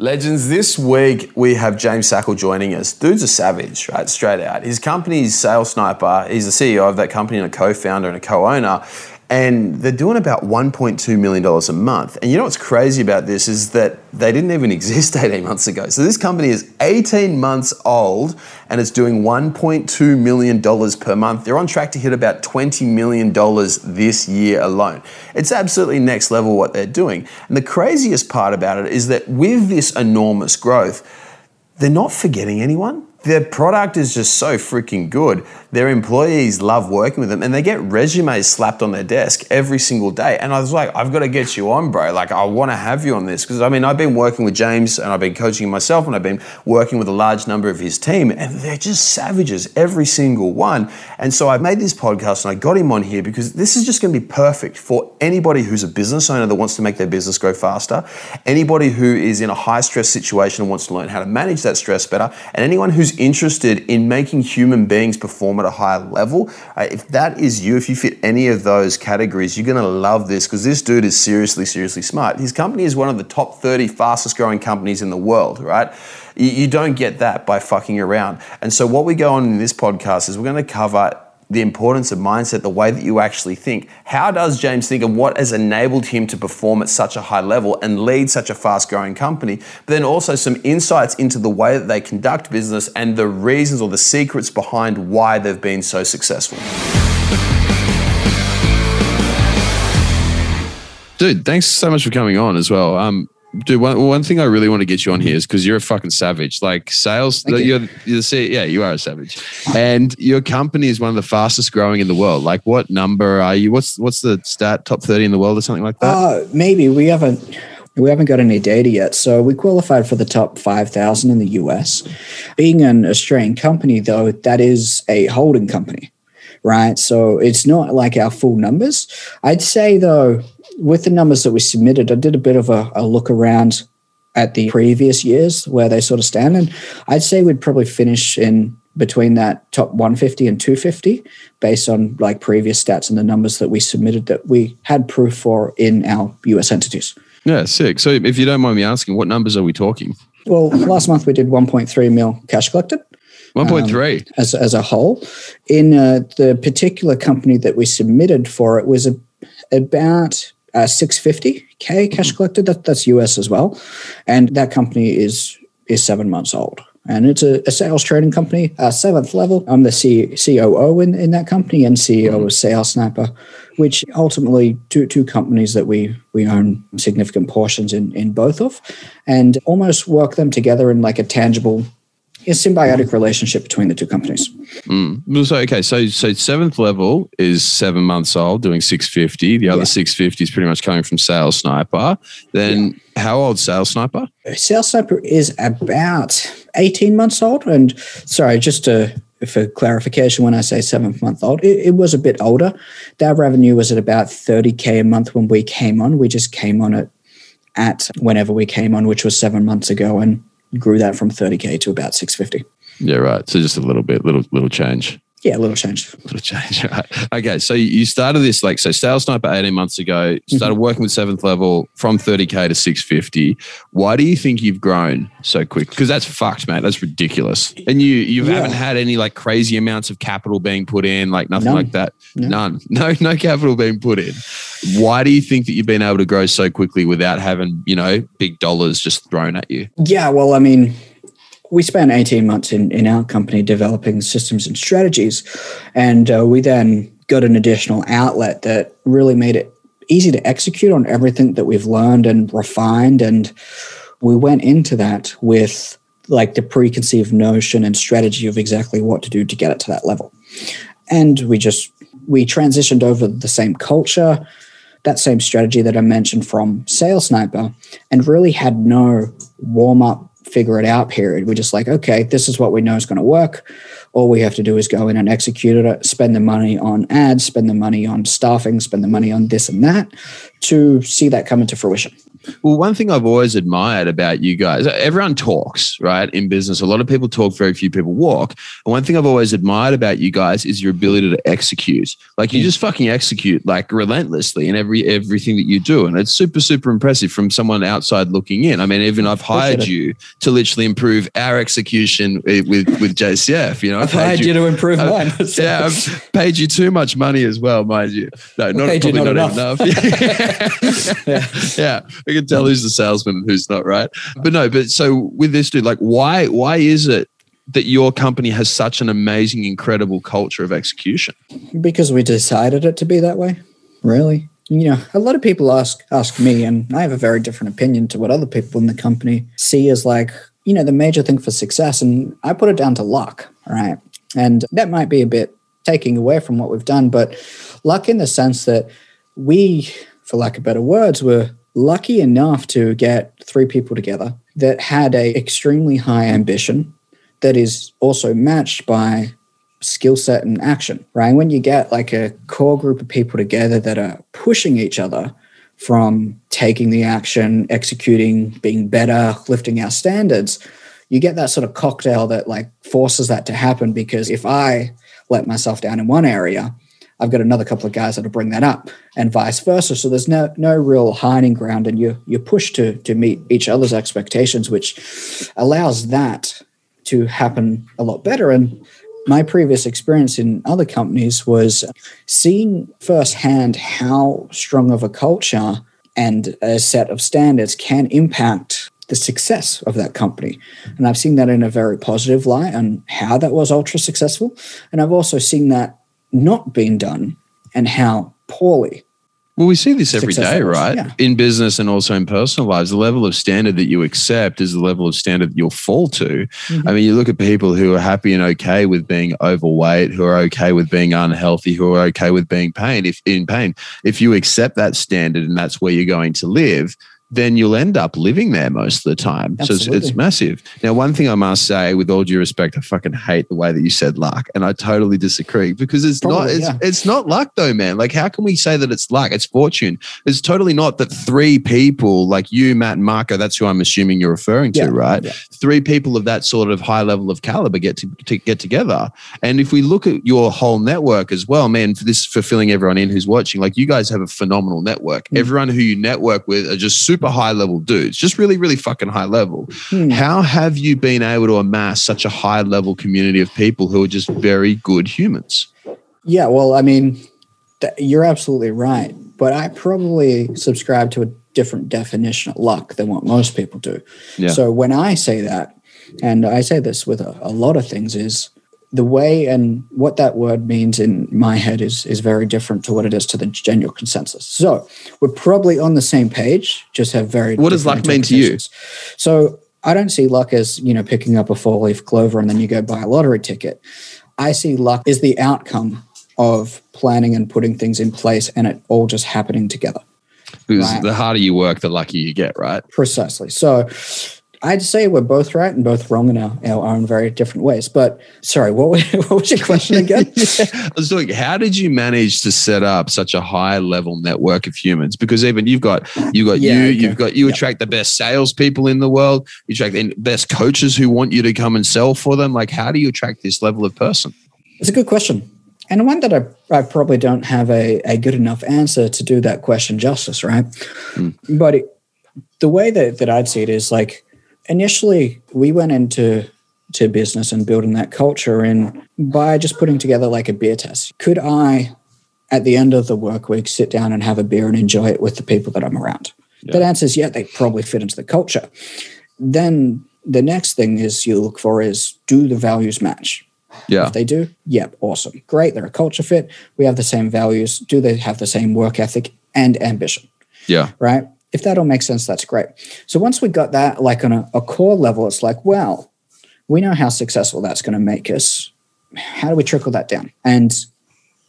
Legends, this week we have James Sackle joining us. Dude's a savage, right? Straight out. His company is Sales Sniper. He's the CEO of that company and a co founder and a co owner and they're doing about $1.2 million a month. And you know what's crazy about this is that they didn't even exist 18 months ago. So this company is 18 months old and it's doing $1.2 million per month. They're on track to hit about $20 million this year alone. It's absolutely next level what they're doing. And the craziest part about it is that with this enormous growth, they're not forgetting anyone their product is just so freaking good. Their employees love working with them and they get resumes slapped on their desk every single day. And I was like, I've got to get you on, bro. Like, I want to have you on this. Because I mean, I've been working with James and I've been coaching myself and I've been working with a large number of his team and they're just savages, every single one. And so I made this podcast and I got him on here because this is just going to be perfect for anybody who's a business owner that wants to make their business grow faster, anybody who is in a high stress situation and wants to learn how to manage that stress better, and anyone who's interested in making human beings perform at a higher level, uh, if that is you, if you fit any of those categories, you're going to love this because this dude is seriously, seriously smart. His company is one of the top 30 fastest growing companies in the world, right? You don't get that by fucking around. And so, what we go on in this podcast is we're going to cover the importance of mindset, the way that you actually think. How does James think and what has enabled him to perform at such a high level and lead such a fast growing company? But then also some insights into the way that they conduct business and the reasons or the secrets behind why they've been so successful. Dude, thanks so much for coming on as well. Um, Dude, one, one thing I really want to get you on here is because you're a fucking savage. Like sales, you're, you're the yeah, you are a savage, and your company is one of the fastest growing in the world. Like, what number are you? What's what's the stat? Top thirty in the world or something like that? Uh, maybe we haven't we haven't got any data yet. So we qualified for the top five thousand in the US. Being an Australian company, though, that is a holding company, right? So it's not like our full numbers. I'd say though with the numbers that we submitted, I did a bit of a, a look around at the previous years where they sort of stand. And I'd say we'd probably finish in between that top 150 and 250 based on like previous stats and the numbers that we submitted that we had proof for in our US entities. Yeah, sick. So if you don't mind me asking, what numbers are we talking? Well, last month we did 1.3 mil cash collected. 1.3 um, as, as a whole. In uh, the particular company that we submitted for it was a, about uh, 650k cash collected. That, that's US as well, and that company is is seven months old. And it's a, a sales trading company, uh, seventh level. I'm the C- COO in, in that company and CEO mm-hmm. of Sales Sniper, which ultimately two two companies that we we own significant portions in in both of, and almost work them together in like a tangible a symbiotic relationship between the two companies. Mm. So okay, so so seventh level is seven months old, doing six fifty. The other yeah. six fifty is pretty much coming from Sales Sniper. Then yeah. how old Sales Sniper? Sales Sniper is about eighteen months old. And sorry, just to for clarification, when I say seventh month old, it, it, was a bit older. Their revenue was at about 30K a month when we came on. We just came on it at whenever we came on, which was seven months ago. And grew that from 30k to about 650. Yeah, right. So just a little bit, little little change. Yeah, a little change. A little change. Right. Okay. So you started this like so sales sniper 18 months ago, started mm-hmm. working with seventh level from 30K to 650. Why do you think you've grown so quick? Because that's fucked, mate. That's ridiculous. And you you yeah. haven't had any like crazy amounts of capital being put in, like nothing None. like that. No. None. No, no capital being put in. Why do you think that you've been able to grow so quickly without having, you know, big dollars just thrown at you? Yeah, well, I mean, we spent 18 months in, in our company developing systems and strategies. And uh, we then got an additional outlet that really made it easy to execute on everything that we've learned and refined. And we went into that with like the preconceived notion and strategy of exactly what to do to get it to that level. And we just, we transitioned over the same culture, that same strategy that I mentioned from Sales Sniper, and really had no warm up figure it out period. We're just like, okay, this is what we know is going to work. All we have to do is go in and execute it, spend the money on ads, spend the money on staffing, spend the money on this and that to see that come into fruition. Well, one thing I've always admired about you guys, everyone talks, right? In business, a lot of people talk, very few people walk. And one thing I've always admired about you guys is your ability to execute. Like you hmm. just fucking execute like relentlessly in every everything that you do. And it's super, super impressive from someone outside looking in. I mean, even I've hired you to literally improve our execution with with JCF. You know, I've hired you, you, to improve mine. yeah, I've paid you too much money as well, mind you. No, not, probably not, not enough. enough. yeah. yeah I can tell who's the salesman and who's not, right? But no, but so with this dude, like, why why is it that your company has such an amazing, incredible culture of execution? Because we decided it to be that way. Really, you know, a lot of people ask ask me, and I have a very different opinion to what other people in the company see as like, you know, the major thing for success, and I put it down to luck, right? And that might be a bit taking away from what we've done, but luck in the sense that we, for lack of better words, were lucky enough to get three people together that had a extremely high ambition that is also matched by skill set and action right? When you get like a core group of people together that are pushing each other from taking the action executing being better lifting our standards you get that sort of cocktail that like forces that to happen because if i let myself down in one area I've got another couple of guys that'll bring that up, and vice versa. So there's no no real hiding ground, and you you push to to meet each other's expectations, which allows that to happen a lot better. And my previous experience in other companies was seeing firsthand how strong of a culture and a set of standards can impact the success of that company. And I've seen that in a very positive light and how that was ultra successful. And I've also seen that not been done and how poorly. Well, we see this every day, right? Yeah. In business and also in personal lives, the level of standard that you accept is the level of standard that you'll fall to. Mm-hmm. I mean, you look at people who are happy and okay with being overweight, who are okay with being unhealthy, who are okay with being pain. If in pain, if you accept that standard and that's where you're going to live, then you'll end up living there most of the time. Absolutely. So it's, it's, massive. Now, one thing I must say, with all due respect, I fucking hate the way that you said luck, and I totally disagree because it's Probably, not. It's, yeah. it's not luck though, man. Like, how can we say that it's luck? It's fortune. It's totally not that three people like you, Matt, and Marco. That's who I'm assuming you're referring to, yeah. right? Yeah. Three people of that sort of high level of caliber get to, to get together. And if we look at your whole network as well, man, for this fulfilling everyone in who's watching, like you guys have a phenomenal network. Mm. Everyone who you network with are just super super high level dudes, just really, really fucking high level. Hmm. How have you been able to amass such a high level community of people who are just very good humans? Yeah, well, I mean, th- you're absolutely right. But I probably subscribe to a different definition of luck than what most people do. Yeah. So when I say that, and I say this with a, a lot of things, is the way and what that word means in my head is is very different to what it is to the general consensus. So we're probably on the same page, just have very. What does luck mean to you? So I don't see luck as you know picking up a four leaf clover and then you go buy a lottery ticket. I see luck is the outcome of planning and putting things in place and it all just happening together. Because right? the harder you work, the luckier you get, right? Precisely. So I'd say we're both right and both wrong in our, our own very different ways. But sorry, what, what was your question again? yeah. I was doing, how did you manage to set up such a high level network of humans? Because even you've got you got yeah, you, okay. you've got you yep. attract the best salespeople in the world, you attract the best coaches who want you to come and sell for them. Like, how do you attract this level of person? It's a good question. And one that I, I probably don't have a, a good enough answer to do that question justice, right? Mm. But it, the way that, that I'd see it is like initially we went into to business and building that culture and by just putting together like a beer test could i at the end of the work week sit down and have a beer and enjoy it with the people that i'm around? Yeah. that answer is yeah they probably fit into the culture. Then the next thing is you look for is do the values match? Yeah. If they do yep awesome. Great they're a culture fit. We have the same values. Do they have the same work ethic and ambition? Yeah. Right if that all makes sense, that's great. So once we got that like on a, a core level, it's like, well, we know how successful that's going to make us. How do we trickle that down? And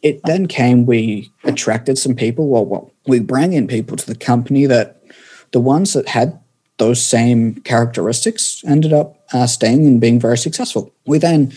it then came, we attracted some people. Well, well, we bring in people to the company that the ones that had those same characteristics ended up uh, staying and being very successful. We then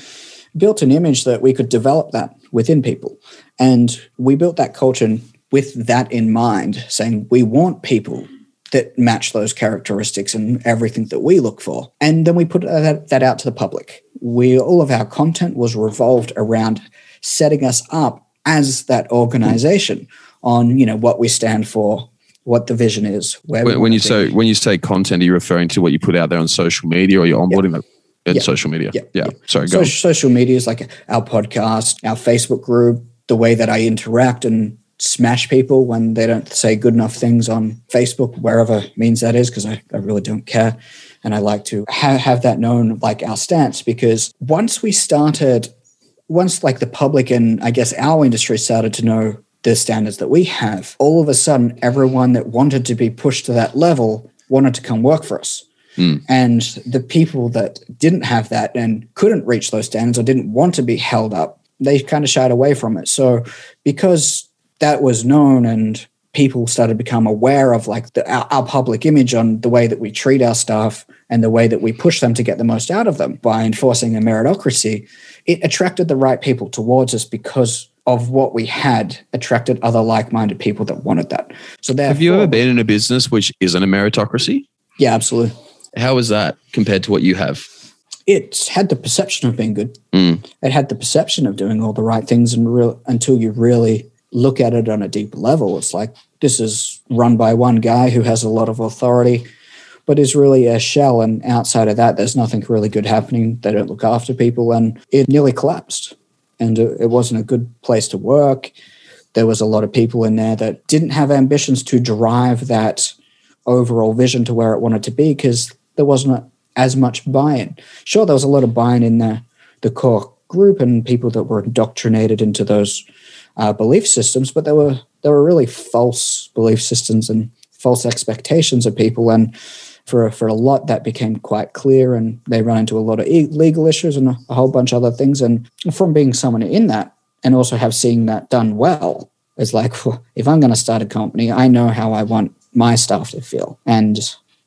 built an image that we could develop that within people. And we built that culture with that in mind, saying we want people that match those characteristics and everything that we look for. And then we put that, that out to the public. We all of our content was revolved around setting us up as that organization on you know what we stand for what the vision is where when, when you say when you say content are you referring to what you put out there on social media or you're onboarding yep. in yep. social media yep. yeah sorry go so, social media is like our podcast our facebook group the way that i interact and smash people when they don't say good enough things on facebook wherever means that is because I, I really don't care and i like to ha- have that known like our stance because once we started once like the public and I guess our industry started to know the standards that we have, all of a sudden everyone that wanted to be pushed to that level wanted to come work for us. Mm. And the people that didn't have that and couldn't reach those standards or didn't want to be held up, they kind of shied away from it. So because that was known and people started to become aware of like the, our, our, public image on the way that we treat our staff and the way that we push them to get the most out of them by enforcing a meritocracy, it attracted the right people towards us because of what we had attracted other like-minded people that wanted that. So have you ever been in a business which isn't a meritocracy? Yeah, absolutely. How is that compared to what you have? It's had the perception of being good. Mm. It had the perception of doing all the right things, and real until you really look at it on a deep level, it's like this is run by one guy who has a lot of authority but is really a shell. And outside of that, there's nothing really good happening. They don't look after people, and it nearly collapsed. And uh, it wasn't a good place to work. There was a lot of people in there that didn't have ambitions to drive that overall vision to where it wanted to be because there wasn't as much buy-in. Sure, there was a lot of buy-in in the the core group and people that were indoctrinated into those uh, belief systems, but there were there were really false belief systems and false expectations of people. And for for a lot that became quite clear and they run into a lot of legal issues and a whole bunch of other things. And from being someone in that and also have seen that done well it's like well, if i'm going to start a company i know how i want my staff to feel. And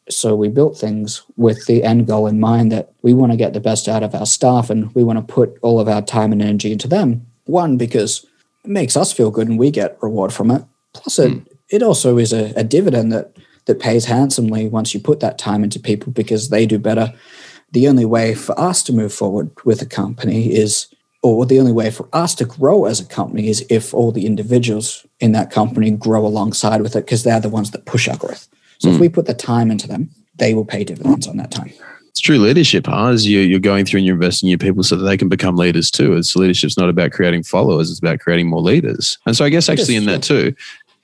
so we built things with the end goal in mind that we want to get the best out of our staff and we want to put all of our time and energy into them. One because makes us feel good and we get reward from it plus it, mm. it also is a, a dividend that that pays handsomely once you put that time into people because they do better. The only way for us to move forward with a company is, or the only way for us to grow as a company is if all the individuals in that company grow alongside with it because they're the ones that push our growth. So mm. if hmm. we put the time into them, they will pay dividends on that time. It's true leadership, huh? As you, you're going through and you're investing in your people so that they can become leaders too. It's leadership's not about creating followers; it's about creating more leaders. And so, I guess actually in that too,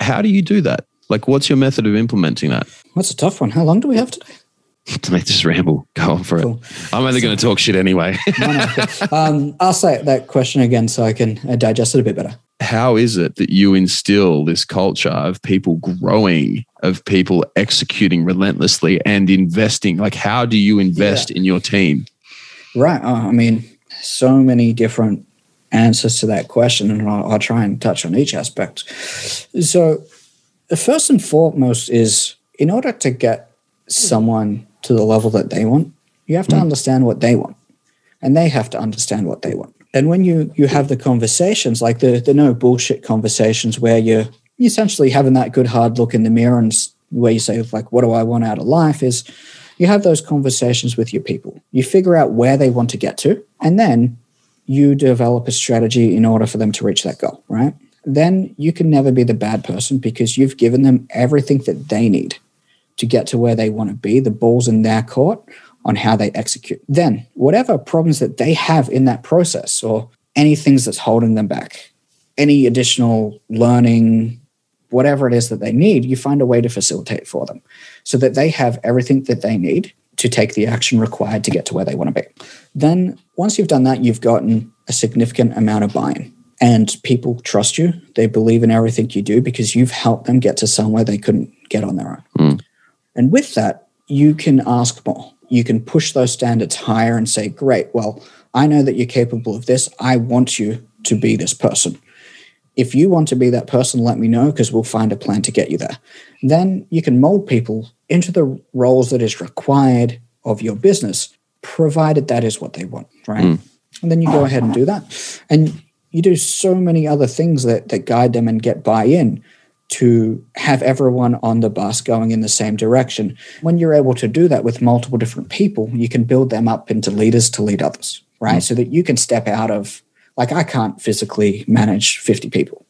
how do you do that? Like, what's your method of implementing that? That's a tough one. How long do we have today? Mate, just ramble. Go on for cool. it. I'm only so, going to talk shit anyway. um, I'll say that question again so I can uh, digest it a bit better. How is it that you instill this culture of people growing, of people executing relentlessly and investing? Like, how do you invest yeah. in your team? Right. Uh, I mean, so many different answers to that question, and I'll, I'll try and touch on each aspect. So, the first and foremost is in order to get someone to the level that they want, you have to mm. understand what they want. And they have to understand what they want. And when you you have the conversations, like the the no bullshit conversations where you're essentially having that good hard look in the mirror and where you say like what do I want out of life is you have those conversations with your people. You figure out where they want to get to, and then you develop a strategy in order for them to reach that goal, right? then you can never be the bad person because you've given them everything that they need to get to where they want to be. The ball's in their court on how they execute. Then, whatever problems that they have in that process or any things that's holding them back, any additional learning, whatever it is that they need, you find a way to facilitate for them so that they have everything that they need to take the action required to get to where they want to be. Then, once you've done that, you've gotten a significant amount of buy in and people trust you. They believe in everything you do because you've helped them get to somewhere they couldn't get on their own. Mm. And with that, you can ask more. You can push those standards higher and say, Great, well, I know that you're capable of this. I want you to be this person. If you want to be that person, let me know because we'll find a plan to get you there. Then you can mold people into the roles that is required of your business, provided that is what they want, right? Mm. And then you go ahead and do that. And you do so many other things that that guide them and get buy-in to have everyone on the bus going in the same direction. When you're able to do that with multiple different people, you can build them up into leaders to lead others, right? Mm. So that you can step out of, like, I can't physically manage 50 people,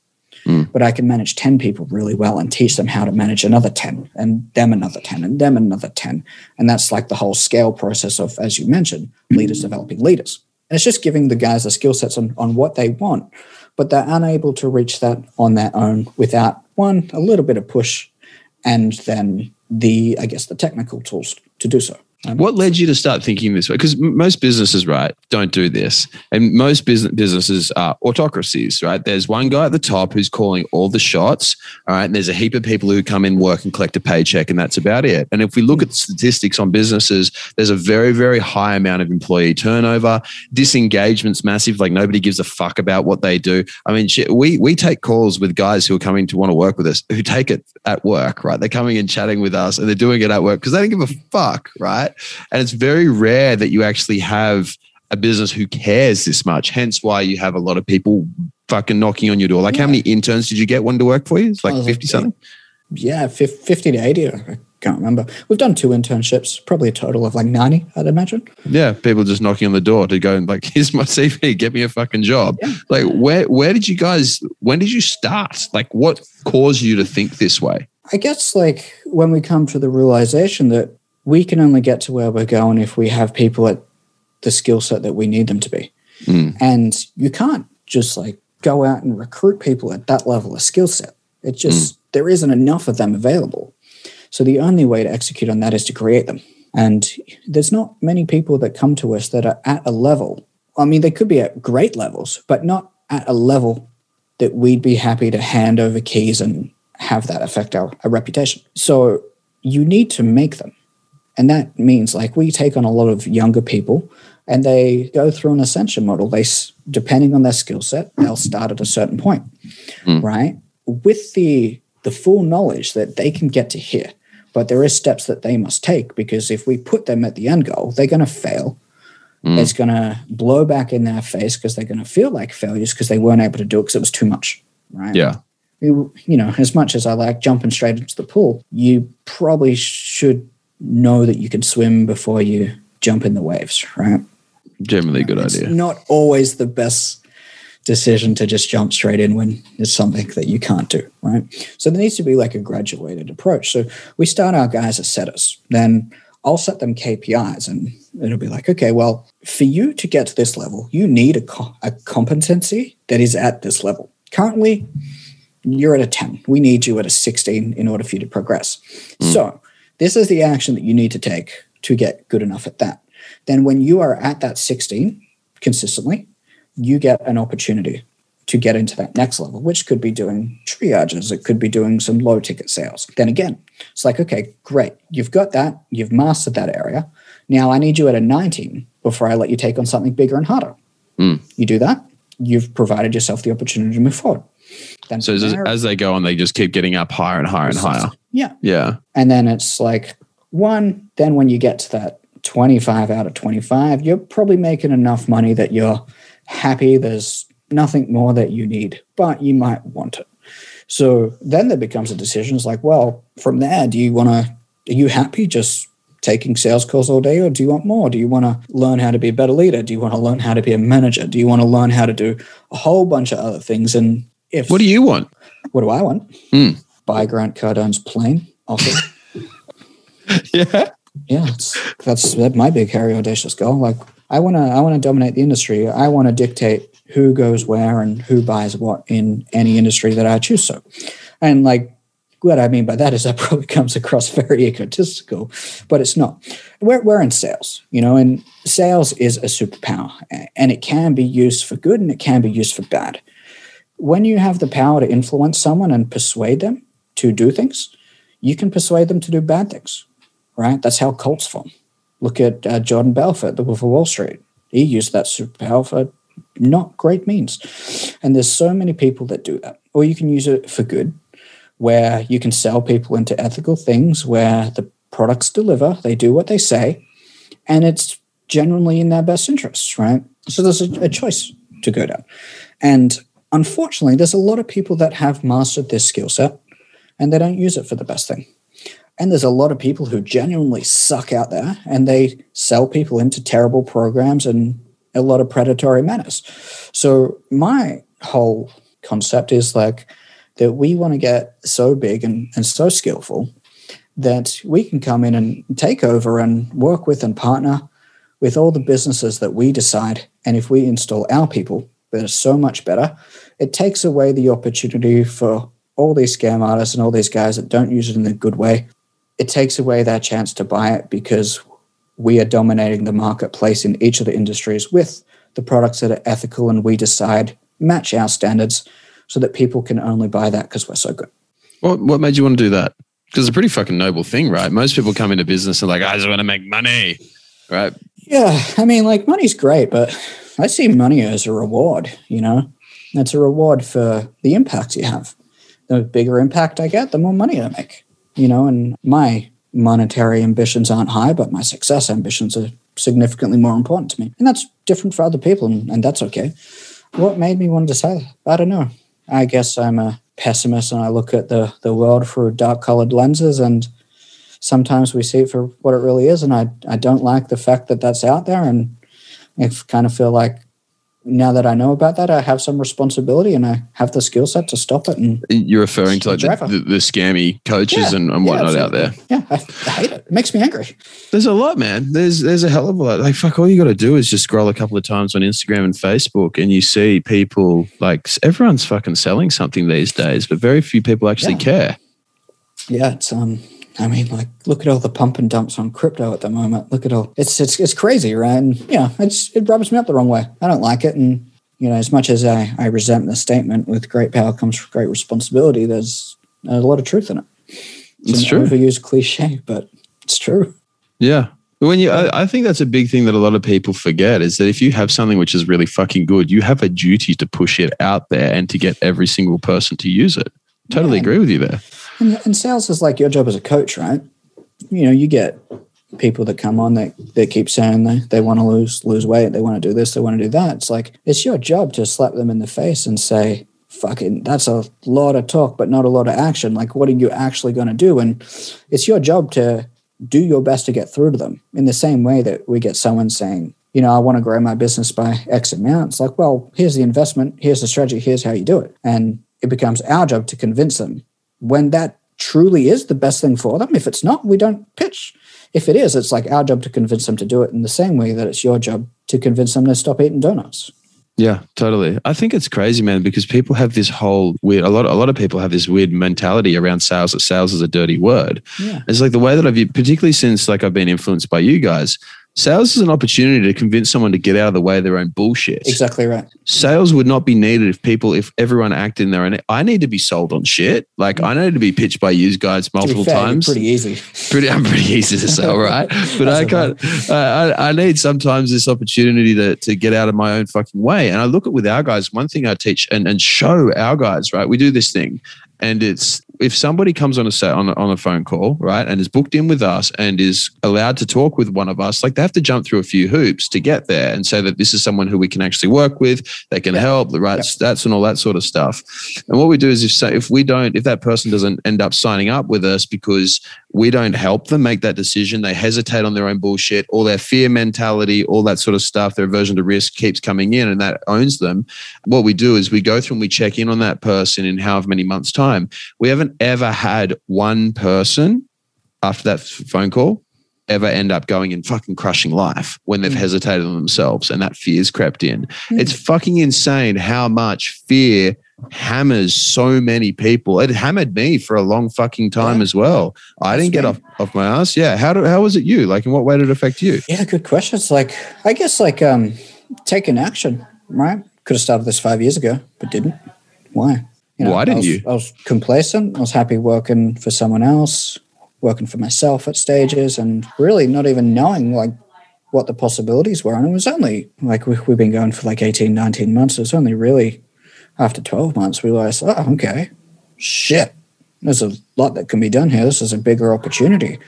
mm. but I can manage 10 people really well and teach them how to manage another 10 and them another 10 and them another 10. And that's like the whole scale process of, as you mentioned, leaders developing leaders. And it's just giving the guys the skill sets on, on what they want but they're unable to reach that on their own without one, a little bit of push, and then the, I guess, the technical tools to do so. What led you to start thinking this way? Because most businesses, right, don't do this. And most business businesses are autocracies, right? There's one guy at the top who's calling all the shots, all right? And there's a heap of people who come in, work, and collect a paycheck, and that's about it. And if we look at the statistics on businesses, there's a very, very high amount of employee turnover. Disengagement's massive. Like nobody gives a fuck about what they do. I mean, shit, we we take calls with guys who are coming to want to work with us who take it at work, right? They're coming and chatting with us, and they're doing it at work because they don't give a fuck, right? And it's very rare that you actually have a business who cares this much. Hence why you have a lot of people fucking knocking on your door. Like, yeah. how many interns did you get one to work for you? It's like 50 something? Eh, yeah, 50 to 80. I can't remember. We've done two internships, probably a total of like 90, I'd imagine. Yeah, people just knocking on the door to go and like, here's my CV, get me a fucking job. Yeah. Like, where where did you guys, when did you start? Like, what caused you to think this way? I guess like when we come to the realization that we can only get to where we're going if we have people at the skill set that we need them to be. Mm. And you can't just like go out and recruit people at that level of skill set. It just, mm. there isn't enough of them available. So the only way to execute on that is to create them. And there's not many people that come to us that are at a level. I mean, they could be at great levels, but not at a level that we'd be happy to hand over keys and have that affect our, our reputation. So you need to make them. And that means like we take on a lot of younger people and they go through an ascension model. They, depending on their skill set, they'll start at a certain point, mm. right? With the, the full knowledge that they can get to here, but there is steps that they must take because if we put them at the end goal, they're going to fail. Mm. It's going to blow back in their face because they're going to feel like failures because they weren't able to do it because it was too much, right? Yeah. You, you know, as much as I like jumping straight into the pool, you probably should know that you can swim before you jump in the waves, right? Generally, a good idea. it's idea. Not always the best decision to just jump straight in when it's something that you can't do, right? So there needs to be like a graduated approach. So we start our guys as setters, then I'll set them KPIs and it'll be like, okay, well, for you to get to this level, you need a, co- a competency that is at this level. Currently, you're at a 10. We need you at a 16 in order for you to progress. Mm. So this is the action that you need to take to get good enough at that. Then, when you are at that 16 consistently, you get an opportunity to get into that next level, which could be doing triages, it could be doing some low ticket sales. Then again, it's like, okay, great, you've got that, you've mastered that area. Now I need you at a 19 before I let you take on something bigger and harder. Mm. You do that, you've provided yourself the opportunity to move forward. Then so as they go on, they just keep getting up higher and higher and higher. Yeah. Yeah. And then it's like one, then when you get to that 25 out of 25, you're probably making enough money that you're happy. There's nothing more that you need, but you might want it. So then there becomes a decision. It's like, well, from there, do you want to, are you happy just taking sales calls all day or do you want more? Do you want to learn how to be a better leader? Do you want to learn how to be a manager? Do you want to learn how to do a whole bunch of other things? And if what do you want? What do I want? Mm. Buy Grant Cardone's plane. Also, yeah, yeah, that's that's my big, hairy, audacious goal. Like, I want to, I want to dominate the industry. I want to dictate who goes where and who buys what in any industry that I choose. So, and like, what I mean by that is that probably comes across very egotistical, but it's not. We're, we're in sales, you know, and sales is a superpower and it can be used for good and it can be used for bad when you have the power to influence someone and persuade them to do things, you can persuade them to do bad things, right? That's how cults form. Look at uh, Jordan Belfort, the Wolf of Wall Street. He used that superpower for not great means. And there's so many people that do that. Or you can use it for good, where you can sell people into ethical things where the products deliver, they do what they say, and it's generally in their best interests, right? So there's a, a choice to go down. And unfortunately, there's a lot of people that have mastered this skill set and they don't use it for the best thing. And there's a lot of people who genuinely suck out there and they sell people into terrible programs and a lot of predatory manners. So my whole concept is like that we want to get so big and, and so skillful that we can come in and take over and work with and partner with all the businesses that we decide. And if we install our people, that are so much better, it takes away the opportunity for all these scam artists and all these guys that don't use it in a good way. It takes away their chance to buy it because we are dominating the marketplace in each of the industries with the products that are ethical and we decide match our standards so that people can only buy that because we're so good. What, what made you want to do that? Because it's a pretty fucking noble thing, right? Most people come into business and like, I just want to make money, right? Yeah. I mean, like, money's great, but I see money as a reward, you know? It's a reward for the impact you have. The bigger impact I get, the more money I make, you know? And my monetary ambitions aren't high, but my success ambitions are significantly more important to me. And that's different for other people, and, and that's okay. What made me want to that? I don't know. I guess I'm a pessimist and I look at the, the world through dark colored lenses, and sometimes we see it for what it really is. And I, I don't like the fact that that's out there. And I kind of feel like now that I know about that, I have some responsibility and I have the skill set to stop it. And you're referring to like the, the, the, scammy coaches yeah, and, and whatnot yeah, out there. Yeah, I, I, hate it. It makes me angry. There's a lot, man. There's there's a hell of a lot. Like fuck, all you got to do is just scroll a couple of times on Instagram and Facebook, and you see people like everyone's fucking selling something these days, but very few people actually yeah. care. Yeah, it's um I mean, like, look at all the pump and dumps on crypto at the moment. Look at all it's it's it's crazy, right? And you know, it's it rubs me up the wrong way. I don't like it, and you know, as much as I I resent the statement, with great power comes great responsibility. There's, a lot of truth in it. It's, it's true. Overused cliche, but it's true. Yeah. When you, I, I think that's a big thing that a lot of people forget is that if you have something which is really fucking good, you have a duty to push it out there and to get every single person to use it. Totally yeah. agree with you there. And, and sales is like your job as a coach, right? You know, you get people that come on that they keep saying they, they want to lose lose weight, they want to do this, they want to do that. It's like it's your job to slap them in the face and say, fucking that's a lot of talk, but not a lot of action. Like what are you actually going to do? And it's your job to do your best to get through to them in the same way that we get someone saying, you know, I want to grow my business by X amount. It's like, well, here's the investment, here's the strategy, here's how you do it. And it becomes our job to convince them when that truly is the best thing for them. If it's not, we don't pitch. If it is, it's like our job to convince them to do it in the same way that it's your job to convince them to stop eating donuts. Yeah, totally. I think it's crazy, man, because people have this whole weird. A lot, a lot of people have this weird mentality around sales. That sales is a dirty word. Yeah. It's like the way that I've, particularly since like I've been influenced by you guys. Sales is an opportunity to convince someone to get out of the way of their own bullshit. Exactly right. Sales would not be needed if people, if everyone acted in their own. I need to be sold on shit. Like I need to be pitched by you guys multiple fair, times. Pretty easy. Pretty, I'm pretty easy to sell, right? But I can't. I, I need sometimes this opportunity to to get out of my own fucking way. And I look at with our guys. One thing I teach and and show our guys, right? We do this thing, and it's if somebody comes on a set on a, on a phone call, right, and is booked in with us and is allowed to talk with one of us, like they have to jump through a few hoops to get there and say that this is someone who we can actually work with, they can yeah. help, the right yeah. stats and all that sort of stuff. And what we do is if if we don't, if that person doesn't end up signing up with us because we don't help them make that decision. They hesitate on their own bullshit, all their fear mentality, all that sort of stuff. Their aversion to risk keeps coming in and that owns them. What we do is we go through and we check in on that person in however many months' time. We haven't ever had one person after that phone call ever end up going and fucking crushing life when they've mm. hesitated on themselves and that fear's crept in. Mm. It's fucking insane how much fear hammers so many people. It hammered me for a long fucking time yeah. as well. I didn't get off, off my ass. Yeah. How do, how was it you? Like in what way did it affect you? Yeah, good question. It's like I guess like um taking action, right? Could have started this five years ago, but didn't. Why? You know, Why didn't I was, you? I was complacent. I was happy working for someone else, working for myself at stages, and really not even knowing like what the possibilities were. And it was only like we, we've been going for like 18, 19 months. It was only really after 12 months, we realized, oh, okay, shit, there's a lot that can be done here. This is a bigger opportunity.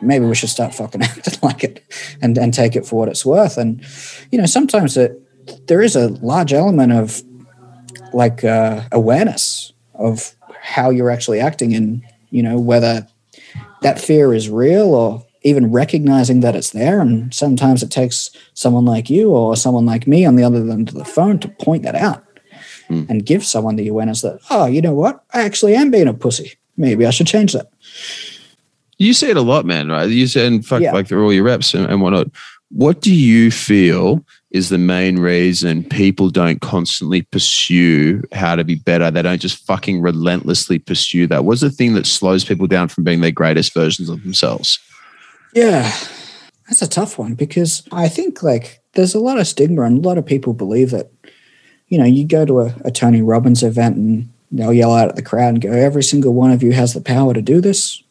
Maybe we should start fucking acting like it and, and take it for what it's worth. And, you know, sometimes it, there is a large element of like uh, awareness of how you're actually acting and you know whether that fear is real or even recognizing that it's there and sometimes it takes someone like you or someone like me on the other end of the phone to point that out mm. and give someone the awareness that oh you know what i actually am being a pussy maybe i should change that you say it a lot man right you say and fuck yeah. like they're all your reps and, and whatnot what do you feel is the main reason people don't constantly pursue how to be better. They don't just fucking relentlessly pursue that. What's the thing that slows people down from being their greatest versions of themselves? Yeah, that's a tough one because I think like there's a lot of stigma and a lot of people believe that, you know, you go to a, a Tony Robbins event and they'll yell out at the crowd and go, every single one of you has the power to do this.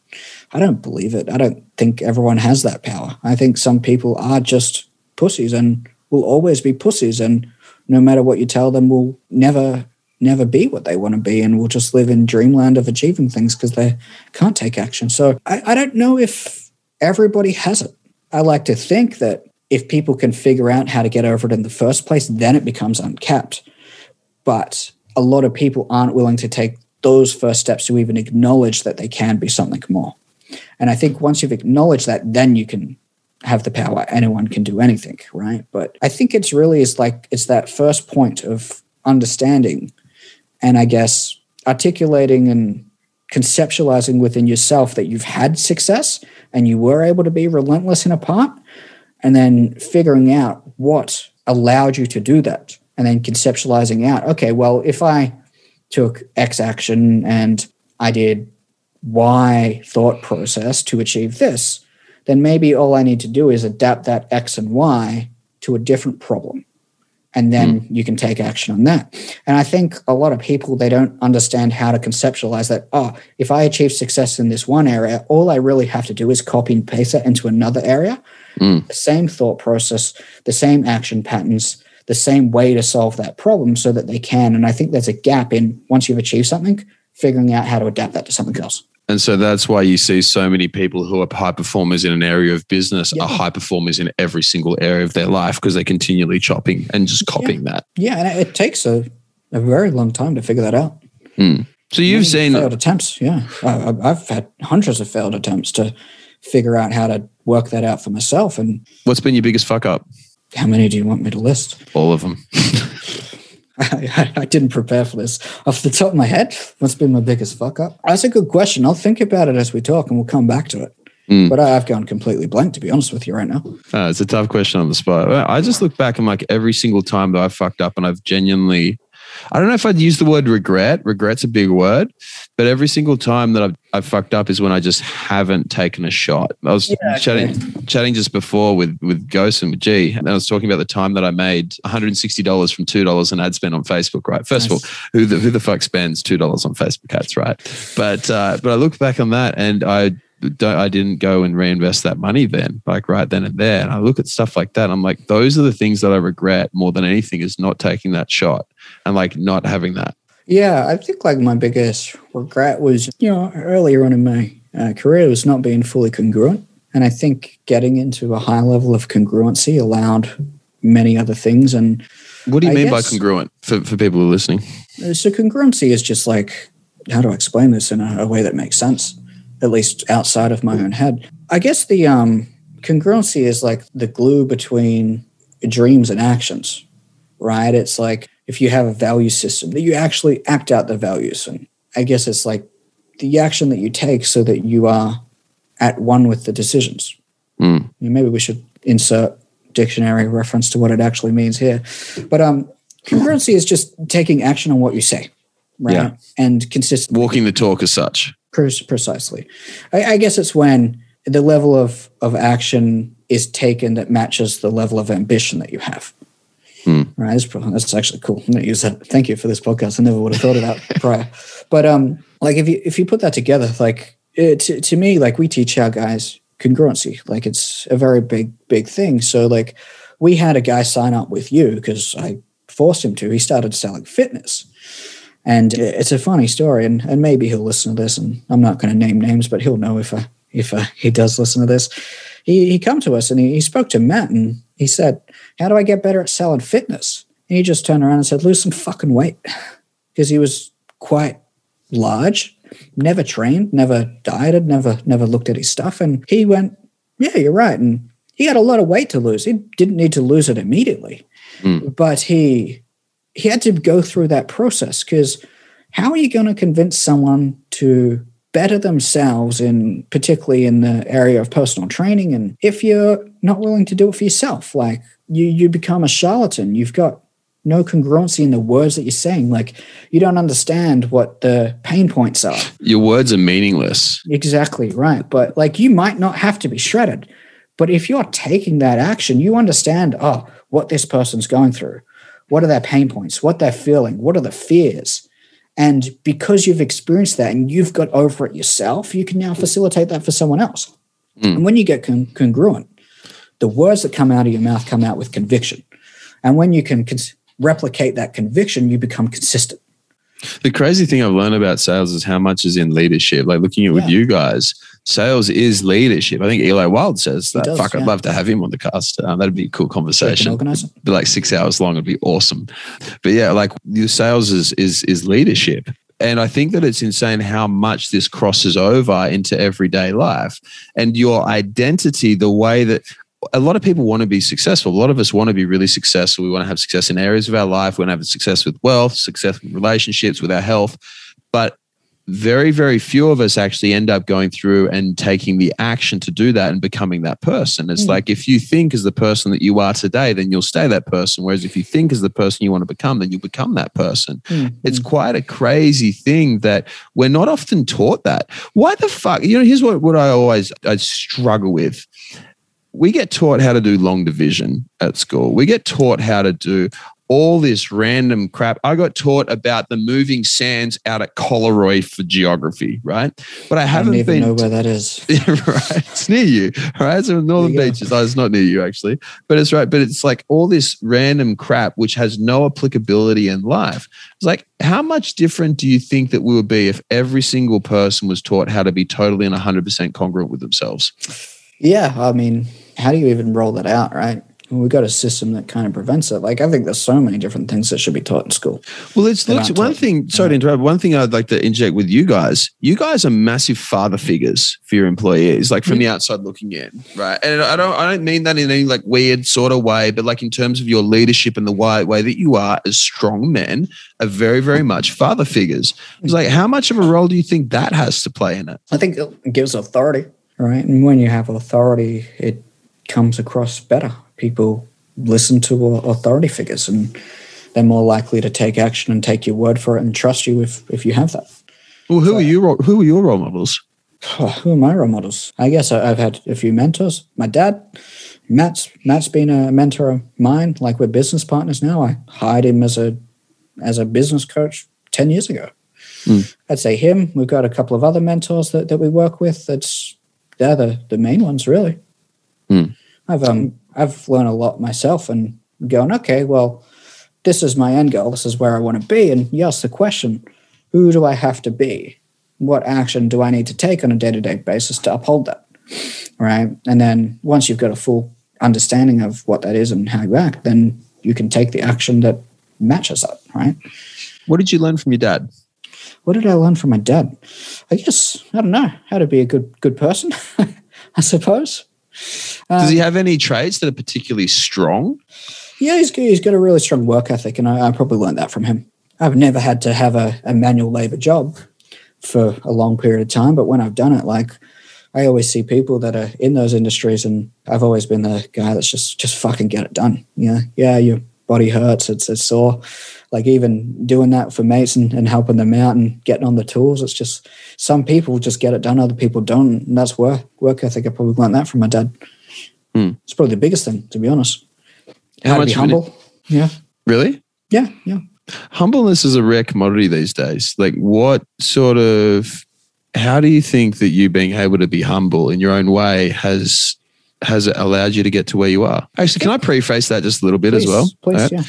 I don't believe it. I don't think everyone has that power. I think some people are just pussies and will always be pussies and no matter what you tell them will never never be what they want to be and will just live in dreamland of achieving things because they can't take action so I, I don't know if everybody has it i like to think that if people can figure out how to get over it in the first place then it becomes uncapped but a lot of people aren't willing to take those first steps to even acknowledge that they can be something more and i think once you've acknowledged that then you can have the power. Anyone can do anything, right? But I think it's really is like it's that first point of understanding and I guess articulating and conceptualizing within yourself that you've had success and you were able to be relentless in a part and then figuring out what allowed you to do that and then conceptualizing out okay well if i took x action and i did y thought process to achieve this then maybe all I need to do is adapt that X and Y to a different problem. And then mm. you can take action on that. And I think a lot of people, they don't understand how to conceptualize that. Oh, if I achieve success in this one area, all I really have to do is copy and paste it into another area. Mm. The same thought process, the same action patterns, the same way to solve that problem so that they can. And I think there's a gap in once you've achieved something, figuring out how to adapt that to something else. And so that's why you see so many people who are high performers in an area of business yeah. are high performers in every single area of their life because they're continually chopping and just copying yeah. that. Yeah, and it takes a, a very long time to figure that out. Mm. So you've Many seen failed attempts. Yeah, I, I've had hundreds of failed attempts to figure out how to work that out for myself. And what's been your biggest fuck up? How many do you want me to list? All of them. I, I, didn't prepare for this off the top of my head. What's been my biggest fuck up? That's a good question. I'll think about it as we talk, and we'll come back to it. Mm. But I, have gone completely blank, to be honest with you, right now. Uh, it's a tough question on the spot. I just look back and like every single time that I fucked up, and I've genuinely I don't know if I'd use the word regret. Regret's a big word, but every single time that I've, I've fucked up is when I just haven't taken a shot. I was yeah, chatting okay. chatting just before with with Ghost and with G, and I was talking about the time that I made $160 from two dollars in ad spend on Facebook. Right, first nice. of all, who the who the fuck spends two dollars on Facebook ads, right? But uh, but I look back on that and I I didn't go and reinvest that money then, like right then and there. And I look at stuff like that. I'm like, those are the things that I regret more than anything is not taking that shot and like not having that. Yeah, I think like my biggest regret was, you know, earlier on in my uh, career was not being fully congruent. And I think getting into a high level of congruency allowed many other things. And what do you I mean guess, by congruent for, for people who are listening? So congruency is just like, how to explain this in a, a way that makes sense? At least outside of my own head. I guess the um, congruency is like the glue between dreams and actions, right? It's like if you have a value system that you actually act out the values. And I guess it's like the action that you take so that you are at one with the decisions. Mm. Maybe we should insert dictionary reference to what it actually means here. But um, congruency is just taking action on what you say, right? Yeah. And consistent. Walking the talk as such precisely. I, I, guess it's when the level of, of action is taken that matches the level of ambition that you have. Hmm. Right, that's, that's actually cool. I'm gonna use that. Thank you for this podcast. I never would have thought of that prior. But um, like if you if you put that together, like it, to, to me, like we teach our guys congruency. Like it's a very big big thing. So like we had a guy sign up with you because I forced him to. He started selling fitness and it's a funny story, and, and maybe he'll listen to this. And I'm not going to name names, but he'll know if I, if I, he does listen to this. He he come to us and he, he spoke to Matt and he said, "How do I get better at selling fitness?" And he just turned around and said, "Lose some fucking weight," because he was quite large, never trained, never dieted, never never looked at his stuff, and he went, "Yeah, you're right." And he had a lot of weight to lose. He didn't need to lose it immediately, mm. but he he had to go through that process because how are you going to convince someone to better themselves in particularly in the area of personal training? And if you're not willing to do it for yourself like you you become a charlatan. You've got no congruency in the words that you're saying. Like you don't understand what the pain points are. Your words are meaningless. Exactly right. But like you might not have to be shredded. But if you're taking that action you understand oh what this person's going through what are their pain points what they're feeling what are the fears and because you've experienced that and you've got over it yourself, you can now facilitate that for someone else. Mm. And when you get con- congruent, the words that come out of your mouth come out with conviction. And when you can cons- replicate that conviction, you become consistent. The crazy thing I've learned about sales is how much is in leadership. Like looking at yeah. with you guys, sales is leadership. I think Eli Wild says that. Does, Fuck, yeah. I'd love to have him on the cast. Um, that'd be a cool conversation. Be like six hours long. It'd be awesome. But yeah, like your sales is is is leadership. And I think that it's insane how much this crosses over into everyday life and your identity, the way that a lot of people want to be successful. A lot of us want to be really successful. We want to have success in areas of our life. We want to have success with wealth, success with relationships, with our health. But very, very few of us actually end up going through and taking the action to do that and becoming that person. It's mm. like if you think as the person that you are today, then you'll stay that person. Whereas if you think as the person you want to become, then you'll become that person. Mm. It's quite a crazy thing that we're not often taught that. Why the fuck? You know, here's what, what I always I struggle with we get taught how to do long division at school. We get taught how to do all this random crap. I got taught about the moving sands out at Collaroy for geography, right? But I haven't I even know where that is. right, it's near you. All right, so Northern Beaches. Oh, it's not near you actually, but it's right. But it's like all this random crap which has no applicability in life. It's like, how much different do you think that we would be if every single person was taught how to be totally and 100% congruent with themselves? Yeah, I mean, how do you even roll that out, right? We've got a system that kind of prevents it. Like I think there's so many different things that should be taught in school. Well, it's look, one taught. thing. Sorry to interrupt. One thing I'd like to inject with you guys. You guys are massive father figures for your employees, like from the outside looking in, right? And I don't, I don't mean that in any like weird sort of way, but like in terms of your leadership and the way, way that you are as strong men, are very, very much father figures. It's like, how much of a role do you think that has to play in it? I think it gives authority, right? And when you have authority, it comes across better people listen to authority figures and they're more likely to take action and take your word for it and trust you if, if you have that. Well, who so, are you? Who are your role models? who are my role models? I guess I've had a few mentors. My dad, Matt's Matt's been a mentor of mine. Like we're business partners now. I hired him as a as a business coach ten years ago. Mm. I'd say him. We've got a couple of other mentors that, that we work with. That's they're the, the main ones really. Mm. I've um I've learned a lot myself and going, okay, well, this is my end goal. This is where I want to be. And you ask the question, who do I have to be? What action do I need to take on a day to day basis to uphold that? Right. And then once you've got a full understanding of what that is and how you act, then you can take the action that matches that. Right. What did you learn from your dad? What did I learn from my dad? I guess, I don't know, how to be a good, good person, I suppose. Does he um, have any traits that are particularly strong? Yeah, he's, he's got a really strong work ethic, and I, I probably learned that from him. I've never had to have a, a manual labor job for a long period of time, but when I've done it, like I always see people that are in those industries, and I've always been the guy that's just just fucking get it done. Yeah, yeah, your body hurts, it's it's sore. Like even doing that for mates and, and helping them out and getting on the tools, it's just some people just get it done, other people don't, and that's work work ethic. I probably learned that from my dad. Mm. It's probably the biggest thing, to be honest. How, How much humble? Yeah. Really? Yeah, yeah. Humbleness is a rare commodity these days. Like, what sort of? How do you think that you being able to be humble in your own way has has allowed you to get to where you are? Actually, can I preface that just a little bit please, as well? Please, right? yeah.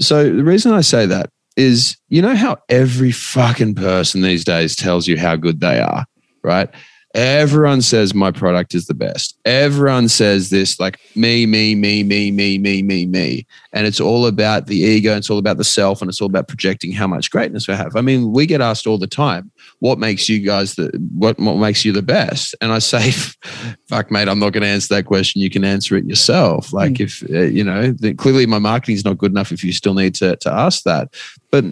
So the reason I say that is, you know how every fucking person these days tells you how good they are, right? Everyone says my product is the best. Everyone says this like me, me, me, me, me, me, me, me. And it's all about the ego, it's all about the self, and it's all about projecting how much greatness we have. I mean, we get asked all the time, what makes you guys the what what makes you the best? And I say, fuck, mate, I'm not going to answer that question. You can answer it yourself. Like mm. if uh, you know, clearly my marketing is not good enough. If you still need to to ask that, but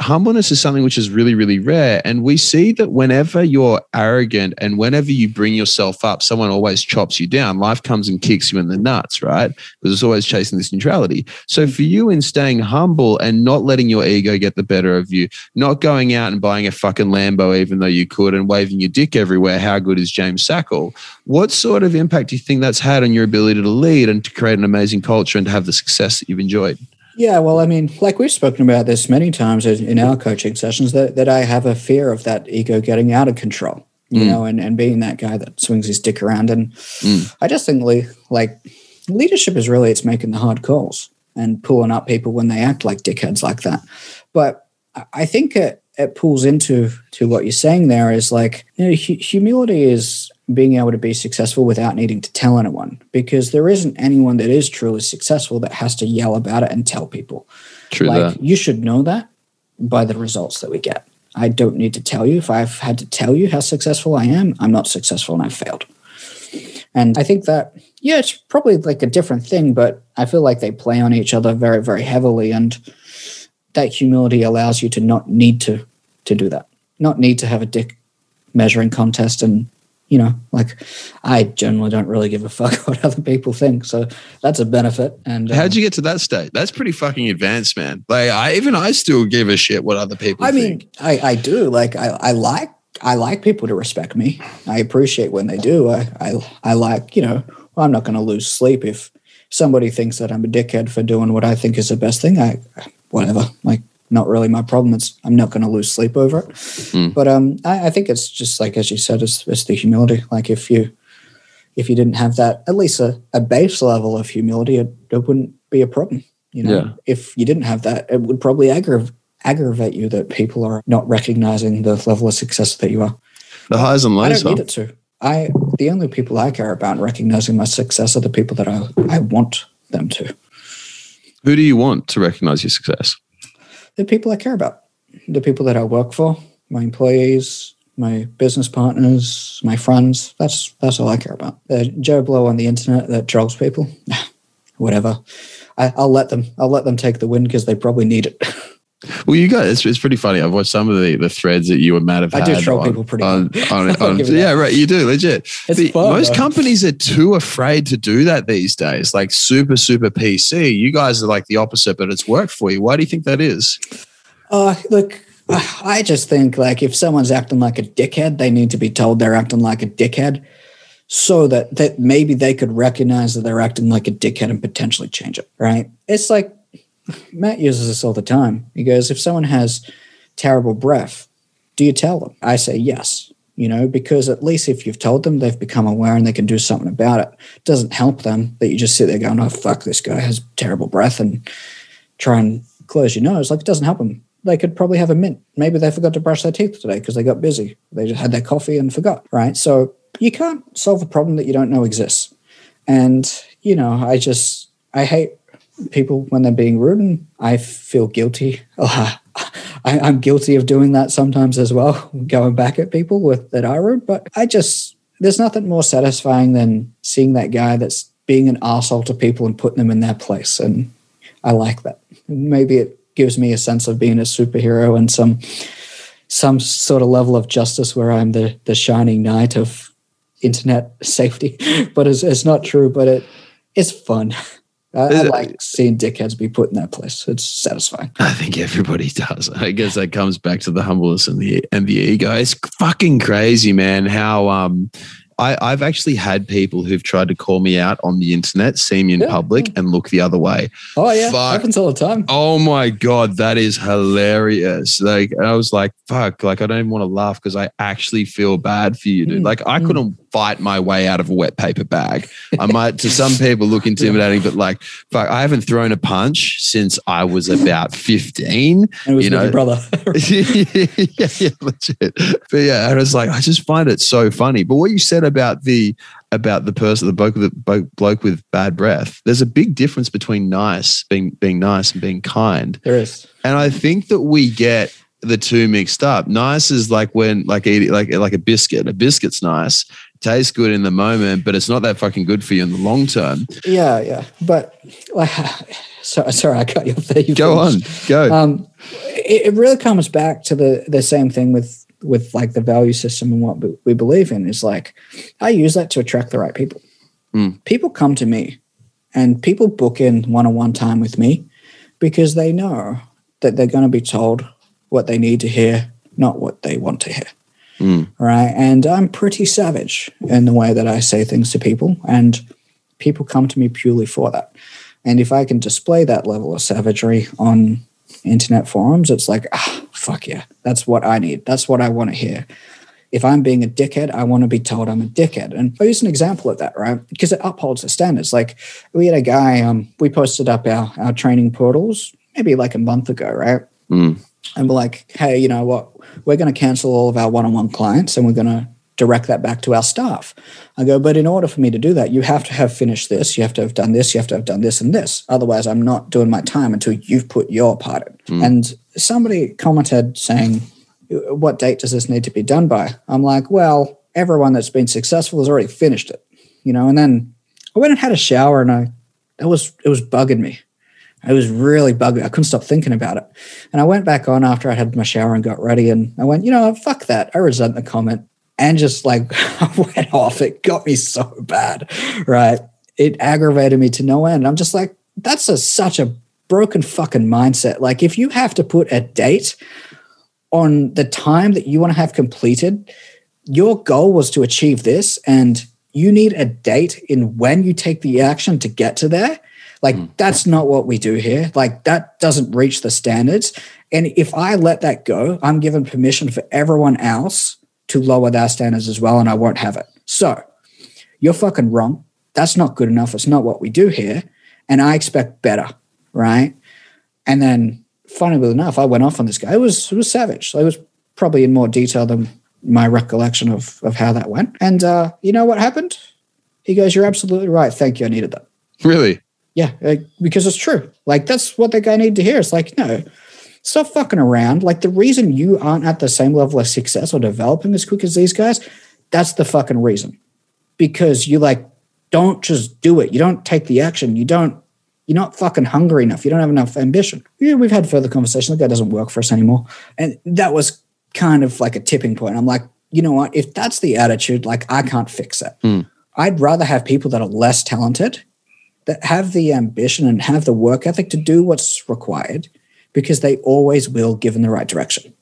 humbleness is something which is really, really rare. And we see that whenever you're arrogant and whenever you bring yourself up, someone always chops you down. Life comes and kicks you in the nuts, right? Because it's always chasing this neutrality. So for you in staying humble and not letting your ego get the better of you, not going out and buying a fucking Lambo, even though you could, and waving your dick everywhere, how good is James Sackle? What sort of impact do you think that's had on your ability to lead and to create an amazing culture and to have the success that you've enjoyed? Yeah, well, I mean, like we've spoken about this many times in our coaching sessions, that, that I have a fear of that ego getting out of control, you mm. know, and, and being that guy that swings his dick around. And mm. I just think, like, leadership is really it's making the hard calls and pulling up people when they act like dickheads like that. But I think it, it pulls into to what you're saying there is like, you know, hu- humility is being able to be successful without needing to tell anyone because there isn't anyone that is truly successful that has to yell about it and tell people. True like that. you should know that by the results that we get. I don't need to tell you. If I've had to tell you how successful I am, I'm not successful and I've failed. And I think that, yeah, it's probably like a different thing, but I feel like they play on each other very, very heavily. And that humility allows you to not need to to do that, not need to have a dick measuring contest and you know, like I generally don't really give a fuck what other people think. So that's a benefit. And how'd um, you get to that state? That's pretty fucking advanced, man. Like I even I still give a shit what other people I think. mean, I, I do. Like I, I like I like people to respect me. I appreciate when they do. I I, I like, you know, well, I'm not gonna lose sleep if somebody thinks that I'm a dickhead for doing what I think is the best thing. I whatever. Like not really my problem. It's I'm not going to lose sleep over it. Mm. But um, I, I, think it's just like as you said, it's, it's the humility. Like if you if you didn't have that, at least a, a base level of humility, it, it wouldn't be a problem. You know, yeah. if you didn't have that, it would probably aggrav- aggravate you that people are not recognizing the level of success that you are. The highs and lows. I don't need it to. I the only people I care about recognizing my success are the people that I I want them to. Who do you want to recognize your success? The people I care about, the people that I work for, my employees, my business partners, my friends. That's that's all I care about. Uh, Joe Blow on the internet that trolls people, whatever. I, will let them. I'll let them take the win because they probably need it. Well, you guys, it's, it's pretty funny. I've watched some of the, the threads that you and Matt have I had. do troll on, people pretty on, on, on, Yeah, right. You do legit. The, fun, most though. companies are too afraid to do that these days. Like super, super PC. You guys are like the opposite, but it's worked for you. Why do you think that is? Uh, look, I just think like if someone's acting like a dickhead, they need to be told they're acting like a dickhead so that, that maybe they could recognize that they're acting like a dickhead and potentially change it. Right. It's like Matt uses this all the time. He goes, if someone has terrible breath, do you tell them? I say yes, you know, because at least if you've told them, they've become aware and they can do something about it. it doesn't help them that you just sit there going, oh, fuck, this guy has terrible breath and try and close your nose. Like, it doesn't help them. They could probably have a mint. Maybe they forgot to brush their teeth today because they got busy. They just had their coffee and forgot, right? So you can't solve a problem that you don't know exists. And, you know, I just, I hate people when they're being rude, and I feel guilty. I, am guilty of doing that sometimes as well, going back at people with that are rude. But I just there's nothing more satisfying than seeing that guy that's being an asshole to people and putting them in their place, and I like that. Maybe it gives me a sense of being a superhero and some some sort of level of justice where I'm the the shining knight of internet safety. but it's, it's not true. But it it's fun. I, I, like seeing dickheads be put in that place. It's satisfying. I think everybody does. I guess that comes back to the humbleness and the and the ego. It's fucking crazy, man. How um I, I've actually had people who've tried to call me out on the internet, see me in yeah, public, yeah. and look the other way. Oh yeah, fuck. happens all the time. Oh my god, that is hilarious! Like I was like, fuck, like I don't even want to laugh because I actually feel bad for you, dude. Mm, like I mm. couldn't fight my way out of a wet paper bag. I might, to some people, look intimidating, but like, fuck, I haven't thrown a punch since I was about 15. And it was you know, brother. yeah, yeah, legit. But yeah, and it's like I just find it so funny. But what you said about the about the person, the bloke with the bloke with bad breath, there's a big difference between nice being being nice and being kind. there is. And I think that we get the two mixed up. Nice is like when like eating like like a biscuit. A biscuit's nice, tastes good in the moment, but it's not that fucking good for you in the long term. Yeah, yeah. But like, sorry, sorry, I cut you off there. You Go on, go. Um, it, it really comes back to the the same thing with with like the value system and what we- we believe in is like I use that to attract the right people. Mm. People come to me, and people book in one on one time with me because they know that they're going to be told what they need to hear, not what they want to hear. Mm. Right. And I'm pretty savage in the way that I say things to people, and people come to me purely for that. And if I can display that level of savagery on internet forums, it's like, ah, fuck yeah, that's what I need. That's what I want to hear. If I'm being a dickhead, I want to be told I'm a dickhead. And I'll use an example of that, right? Because it upholds the standards. Like we had a guy, um, we posted up our, our training portals maybe like a month ago, right? Mm. And we're like, hey, you know what? We're going to cancel all of our one on one clients and we're going to direct that back to our staff. I go, but in order for me to do that, you have to have finished this, you have to have done this, you have to have done this and this. Otherwise, I'm not doing my time until you've put your part in. Mm. And somebody commented saying, what date does this need to be done by? I'm like, well, everyone that's been successful has already finished it, you know. And then I went and had a shower, and I it was it was bugging me. It was really bugging. I couldn't stop thinking about it. And I went back on after I had my shower and got ready, and I went, you know, fuck that. I resent the comment, and just like went off. It got me so bad, right? It aggravated me to no end. I'm just like, that's a, such a broken fucking mindset. Like, if you have to put a date on the time that you want to have completed, your goal was to achieve this, and you need a date in when you take the action to get to there. Like, that's not what we do here. Like, that doesn't reach the standards. And if I let that go, I'm given permission for everyone else to lower their standards as well, and I won't have it. So, you're fucking wrong. That's not good enough. It's not what we do here. And I expect better, right? And then, funnily enough, I went off on this guy. It was it was savage. So it was probably in more detail than my recollection of of how that went. And uh, you know what happened? He goes, "You're absolutely right. Thank you. I needed that." Really? Yeah, like, because it's true. Like that's what the guy needed to hear. It's like, no, stop fucking around. Like the reason you aren't at the same level of success or developing as quick as these guys, that's the fucking reason. Because you like don't just do it. You don't take the action. You don't. You're not fucking hungry enough. You don't have enough ambition. Yeah, we've had further conversation. That guy doesn't work for us anymore, and that was kind of like a tipping point. I'm like, you know what? If that's the attitude, like I can't fix it. Hmm. I'd rather have people that are less talented that have the ambition and have the work ethic to do what's required because they always will given the right direction.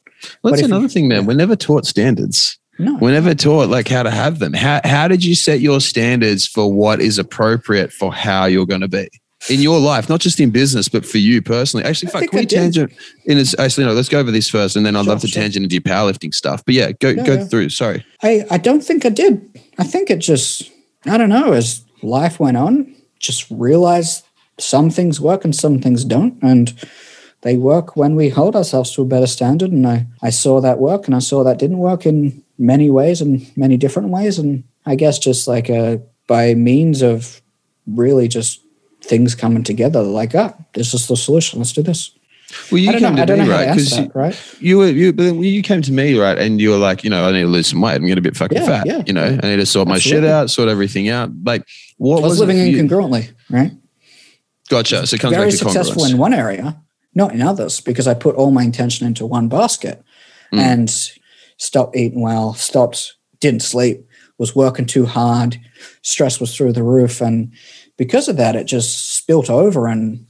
Well, that's if you- another thing, man. We're never taught standards. No. We're never taught like how to have them. How how did you set your standards for what is appropriate for how you're going to be in your life, not just in business, but for you personally? Actually, I fuck, can we tangent in this? Actually, no. Let's go over this first, and then I'd Sure, love to sure. tangent into your powerlifting stuff. But yeah, go Yeah, go through. Sorry. I, I don't think I did. I think it just, I don't know, as life went on, just realize some things work and some things don't. And they work when we hold ourselves to a better standard. And I, I saw that work and I saw that didn't work in many ways and many different ways. And I guess just like a, by means of really just things coming together, like, ah, this is the solution. Let's do this. Well, you came know. To me, right? Because that, right? you were you, but then you came to me, right? And you were like, you know, I need to lose some weight. I'm getting a bit fucking Yeah, fat. yeah, you know, yeah. I need to sort my shit out, sort everything out. Like, what I was was, living incongruently, right? Gotcha. So it comes very back to successful congruence. in one area, not in others, because I put all my intention into one basket Mm. and stopped eating well, stopped, didn't sleep, was working too hard, stress was through the roof. And because of that, it just spilt over. And,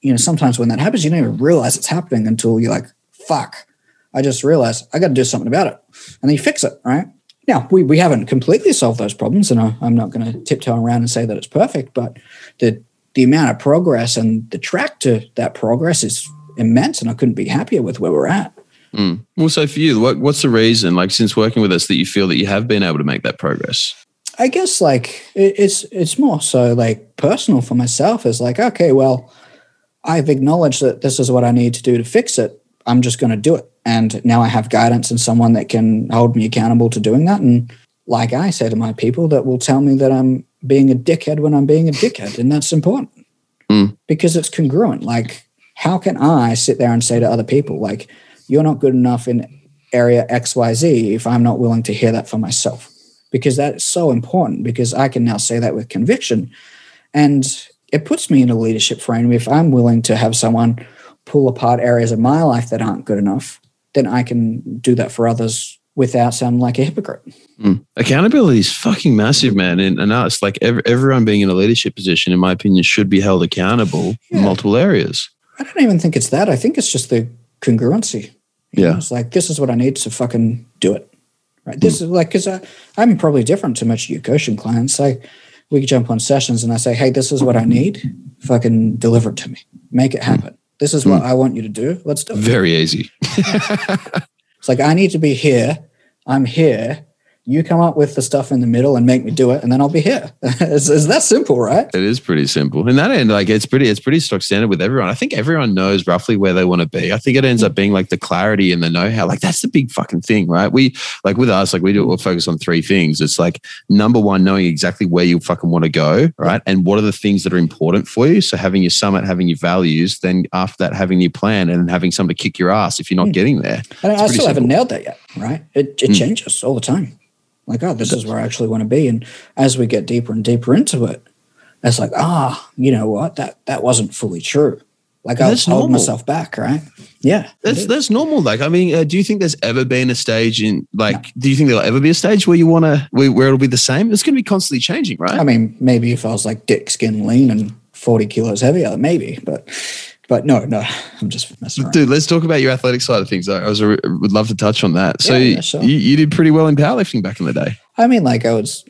you know, sometimes when that happens, you don't even realize it's happening until you're like, fuck, I just realized I got to do something about it. And then you fix it, right? Now, we, we haven't completely solved those problems, and I, I'm not going to tiptoe around and say that it's perfect, but the the amount of progress and the track to that progress is immense, and I couldn't be happier with where we're at. Mm. Well, so for you, what, what's the reason, like since working with us, that you feel that you have been able to make that progress? I guess like it, it's it's more so like personal for myself. Is like okay, well, I've acknowledged that this is what I need to do to fix it. I'm just going to do it, and now I have guidance and someone that can hold me accountable to doing that. And like I say to my people, that will tell me that I'm being a dickhead when I'm being a dickhead, and that's important Mm. because it's congruent. Like, how can I sit there and say to other people, like, you're not good enough in area XYZ if I'm not willing to hear that for myself? Because that is so important because I can now say that with conviction. And it puts me in a leadership frame. If I'm willing to have someone pull apart areas of my life that aren't good enough, then I can do that for others without sounding like a hypocrite. Mm. Accountability is fucking massive, man. And, and us, like ev- everyone being in a leadership position, in my opinion, should be held accountable Yeah. in multiple areas. I don't even think it's that. I think it's just the congruency. You Yeah. know, it's like this is what I need to fucking do it. Right. This is like because I'm probably different to much of your coaching clients. I we jump on sessions and I say, hey, this is what I need. Fucking deliver it to me. Make it happen. This is what hmm. I want you to do. Let's do it. Very easy. It's like I need to be here. I'm here. You come up with the stuff in the middle and make me do it, and then I'll be here. it's, it's that simple, right? It is pretty simple. In that end, like it's pretty, it's pretty stock standard with everyone. I think everyone knows roughly where they want to be. I think it ends up being like the clarity and the know-how. Like that's the big fucking thing, right? We like with us, like we do, we'll focus on three things. It's like number one, knowing exactly where you fucking want to go, right? And what are the things that are important for you. So having your summit, having your values, then after that, having your plan and having someone to kick your ass if you're not hmm. getting there. And I still haven't nailed that yet, right? It, it hmm. changes all the time. Like, oh, this is where I actually want to be. And as we get deeper and deeper into it, it's like, ah, you know what? That that wasn't fully true. Like I was holding myself back, right? Yeah. That's that's normal. Like, I mean, uh, do you think there's ever been a stage in like? Do you think there'll ever be a stage where you want to where, where it'll be the same? It's going to be constantly changing, right? I mean, maybe if I was like dick skin lean and 40 kilos heavier, maybe, but but no, no, I'm just messing around. Dude, let's talk about your athletic side of things. I was would love to touch on that. So Yeah, yeah, sure. you, you did pretty well in powerlifting back in the day. I mean, like I was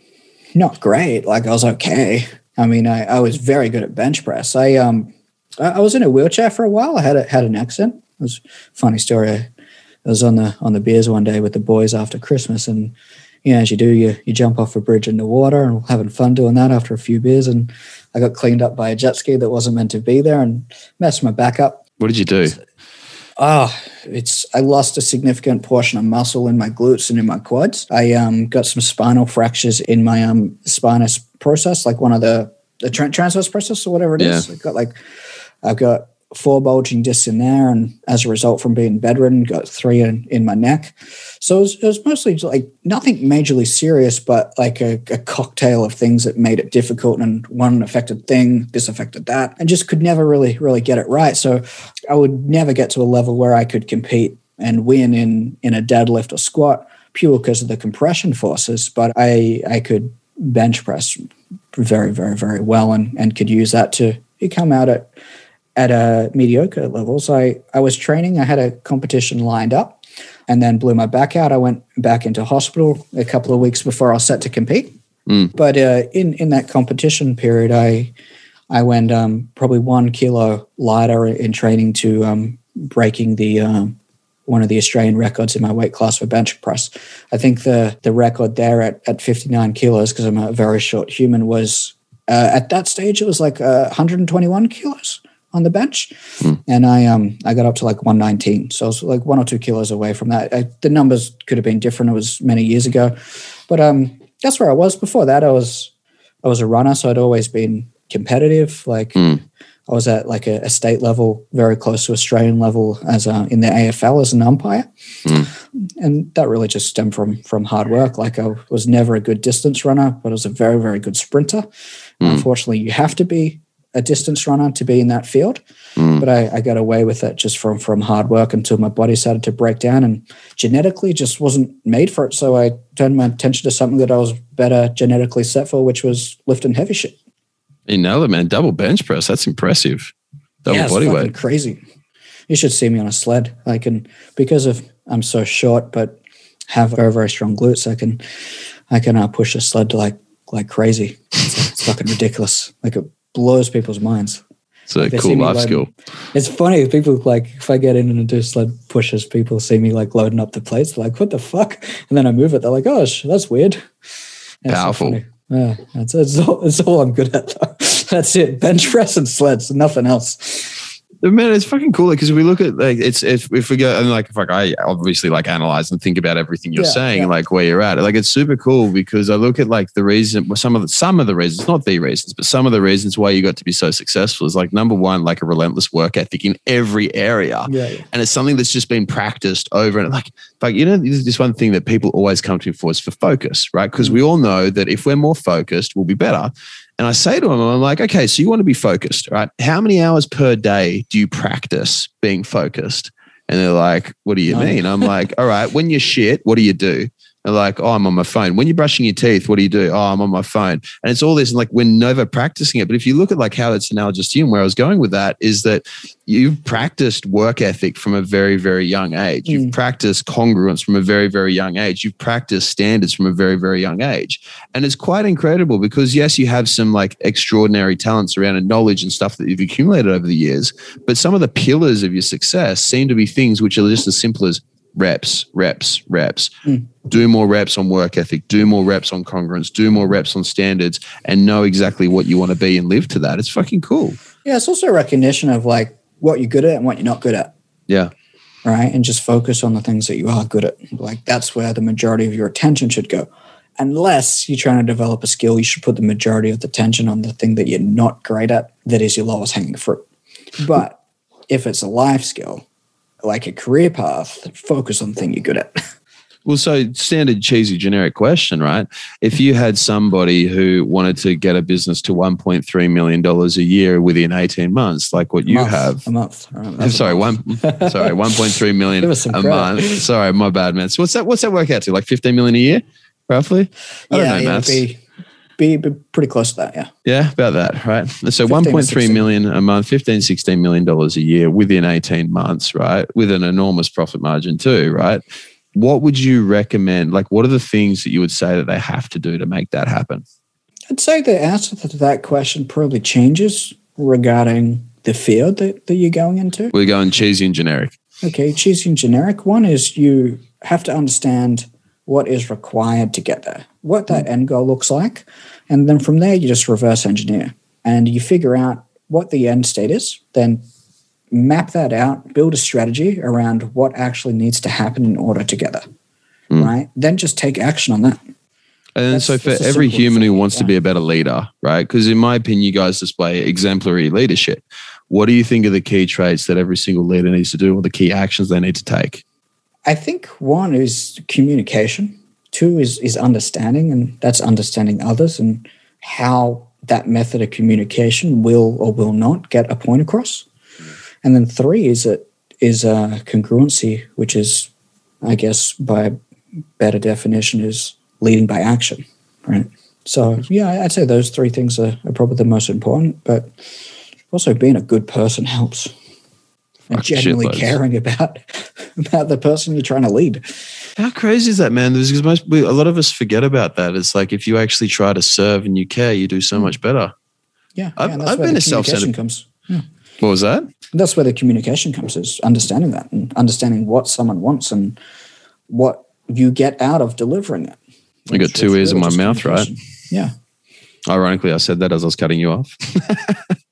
not great. Like I was okay. I mean, I, I was very good at bench press. I um I, I was in a wheelchair for a while. I had a, had an accident. It was a funny story. I, I was on the on the beers one day with the boys after Christmas, and you know, as you do, you you jump off a bridge into water, and we're having fun doing that after a few beers. And I got cleaned up by a jet ski that wasn't meant to be there, and messed my back up. What did you do? Oh, it's I lost a significant portion of muscle in my glutes and in my quads. I um, got some spinal fractures in my um, spinous process, like one of the the transverse process or whatever it is. Yeah. I got like I've got four bulging discs in there, and as a result from being bedridden, got three in, in my neck. So it was, it was mostly like nothing majorly serious, but like a, a cocktail of things that made it difficult. And one affected thing, this affected that, and just could never really really get it right. So I would never get to a level where I could compete and win in in a deadlift or squat pure because of the compression forces. But I I could bench press very very very well and and could use that to come out at at a mediocre level. So I, I was training, I had a competition lined up and then blew my back out. I went back into hospital a couple of weeks before I was set to compete. Mm. But uh, in, in that competition period, I I went um, probably one kilo lighter in training to um, breaking the um, one of the Australian records in my weight class for bench press. I think the the record there at, at 59 kilos, because I'm a very short human, was uh, at that stage it was like uh, 121 kilos on the bench, and I um I got up to like 119, so I was like one or two kilos away from that. I, the numbers could have been different. It was many years ago, but um that's where I was. Before that, I was I was a runner, so I'd always been competitive. Like Mm. I was at like a, a state level, very close to Australian level as a, in the AFL as an umpire, and that really just stemmed from from hard work. Like I was never a good distance runner, but I was a very very good sprinter. Unfortunately, you have to be a distance runner to be in that field. But I, I got away with it just from from hard work until my body started to break down and genetically just wasn't made for it. So I turned my attention to something that I was better genetically set for, which was lifting heavy shit. You it, man. Double bench press. That's impressive. Double Yeah, body weight. Crazy. You should see me on a sled. I can because of I'm so short, but have very very strong glutes. I can I can uh, push a sled to like like crazy. It's, it's fucking ridiculous. Like it blows people's minds. It's a They cool life loading- skill. It's funny. People like if I get in and do sled pushes, people see me like loading up the plates. They're like, "What the fuck?" And then I move it. They're like, "Oh, sh- that's weird." So Powerful. funny. Yeah, that's, that's, all, that's all I'm good at. Though. That's it. Bench press and sleds, nothing else. Man, it's fucking cool because we look at like it's if, if we go and like if like I obviously like analyze and think about everything you're Yeah, saying, yeah. like where you're at. Like it's super cool because I look at like the reason some of the some of the reasons, not the reasons, but some of the reasons why you got to be so successful is like number one, like a relentless work ethic in every area. Yeah, yeah. And it's something that's just been practiced over and like like you know, this this one thing that people always come to me for is for focus, right? Because mm. we all know that if we're more focused, we'll be better. And I say to them, I'm like, okay, so you want to be focused, right? How many hours per day do you practice being focused? And they're like, what do you None. mean? I'm like, all right, when you're shit, what do you do? They're like, oh, I'm on my phone. When you're brushing your teeth, what do you do? Oh, I'm on my phone. And it's all this, and like we're never practicing it. But if you look at like how it's analogous to you and where I was going with that is that you've practiced work ethic from a very, very young age. You've Mm. practiced congruence from a very, very young age. You've practiced standards from a very, very young age. And it's quite incredible because, yes, you have some like extraordinary talents around and knowledge and stuff that you've accumulated over the years. But some of the pillars of your success seem to be things which are just as simple as reps, reps, reps. Mm. Do more reps on work ethic, do more reps on congruence, do more reps on standards, and know exactly what you want to be and live to that. It's fucking cool. Yeah, it's also a recognition of like what you're good at and what you're not good at, Yeah. right? And just focus on the things that you are good at. Like that's where the majority of your attention should go. Unless you're trying to develop a skill, you should put the majority of the attention on the thing that you're not great at, that is your lowest hanging fruit. But if it's a life skill, like a career path, focus on the thing you're good at. Well, so standard cheesy generic question, right? If you had somebody who wanted to get a business to $1.3 million a year within 18 months, like what you month, have. a month. Right, I'm a sorry, month. one sorry, 1.3 million Give us some a credit. month. Sorry, my bad, man. So what's that what's that work out to? Like 15 million a year, roughly? I don't know, yeah, maths. be, be be pretty close to that. Yeah. Yeah, about that, right? So 15 to 1.3 16. million a month, 15, 16 million dollars a year within 18 months, right? With an enormous profit margin too, right? What would you recommend? Like, what are the things that you would say that they have to do to make that happen? I'd say the answer to that question probably changes regarding the field that, that you're going into. We're going cheesy and generic. Okay, cheesy and generic. One is you have to understand what is required to get there, what that end goal looks like. And then from there, you just reverse engineer and you figure out what the end state is, then map that out, build a strategy around what actually needs to happen in order to get there. Mm. Right? Then just take action on that. And That's- so for every human who thing, wants to be a better leader, right? Because in my opinion, you guys display exemplary leadership. What do you think are the key traits that every single leader needs to do or the key actions they need to take? I think one is communication. Two is is understanding, and that's understanding others and how that method of communication will or will not get a point across. And then three is a, is a congruency, which is, I guess, by better definition, is leading by action, right? So yeah, I'd say those three things are, are probably the most important. But also, being a good person helps. And genuinely caring about about the person you're trying to lead. How crazy is that, man? Because most we, a lot of us forget about that. It's like if you actually try to serve and you care, you do so hmm. much better. Yeah, I've- yeah, I've been a self-centered- comes. Hmm. What was that? That's where the communication comes is understanding that and understanding what someone wants and what you get out of delivering it. I got two ears in my mouth, right? Yeah, Ironically, I said that as I was cutting you off.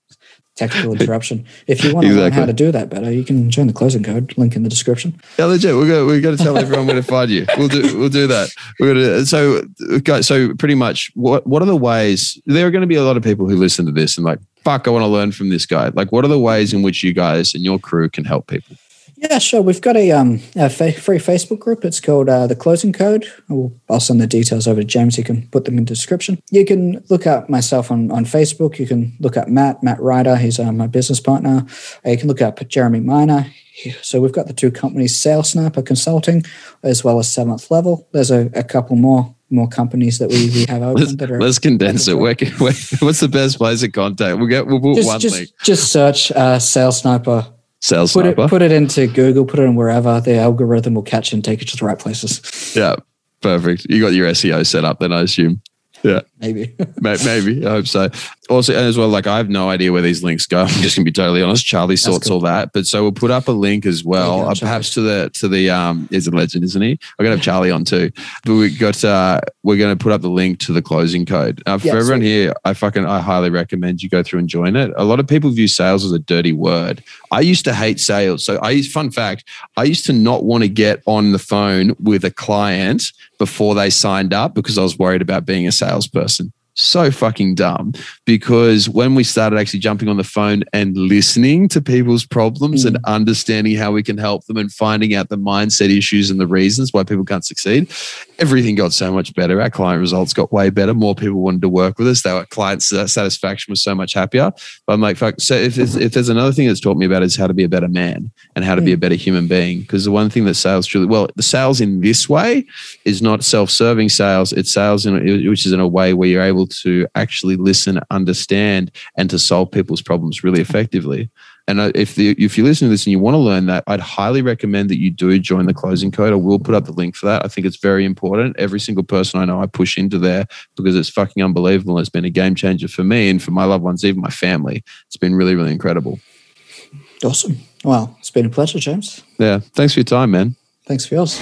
technical interruption. If you want to learn how to do that better, you can join the closing code link in the description. Yeah, legit. We're gonna we're gonna tell everyone where to find you. We'll do we'll do that. We're gonna uh, so okay, so pretty much what what are the ways there are going to be a lot of people who listen to this and like fuck I want to learn from this guy. Like what are the ways in which you guys and your crew can help people? Yeah, sure. We've got a, um, a fa- free Facebook group. It's called uh, The Closing Code. I'll, I'll send the details over to James. He can put them in the description. You can look up myself on, on Facebook. You can look up Matt, Matt Ryder. He's uh, my business partner. Uh, you can look up Jeremy Miner. So we've got the two companies, Sales Sniper Consulting, as well as Seventh Level. There's a, a couple more more companies that we, we have open Let's, that are let's condense it. Where, where, what's the best place of contact? We'll get we'll put just one just, link. just search uh, Sales Sniper. Sales Put it put it into Google. Put it in wherever the algorithm will catch and take it to the right places. yeah, perfect. You got your SEO set up then, I assume. Yeah. Maybe. Maybe I hope so. Also as well, like I have no idea where these links go. I'm just gonna be totally honest. Charlie sorts all that, but so we'll put up a link as well, go, uh, perhaps to the to the um. Is a legend, isn't he? I'm gonna have Charlie on too. But we got uh, we're gonna put up the link to the closing code uh, for yeah, everyone here. I fucking I highly recommend you go through and join it. A lot of people view sales as a dirty word. I used to hate sales. So I use fun fact, I used to not want to get on the phone with a client before they signed up because I was worried about being a salesperson so fucking dumb because when we started actually jumping on the phone and listening to people's problems mm. and understanding how we can help them and finding out the mindset issues and the reasons why people can't succeed, everything got so much better. Our client results got way better. More people wanted to work with us. Our client satisfaction was so much happier. But I'm like, fuck. So if, if there's another thing that's taught me about is how to be a better man and how to mm. be a better human being, because the one thing that sales truly well, the sales in this way is not self-serving sales. It's sales in which is in a way where you're able to actually listen, understand, and to solve people's problems really effectively. And uh, if the, if you listen to this and you want to learn that, I'd highly recommend that you do join the closing code. I will put up the link for that. I think it's very important. Every single person I know, I push into there because it's fucking unbelievable. It's been a game changer for me and for my loved ones, even my family. It's been really, really incredible. Awesome. Well, it's been a pleasure, James. Yeah. Thanks for your time, man. Thanks for yours.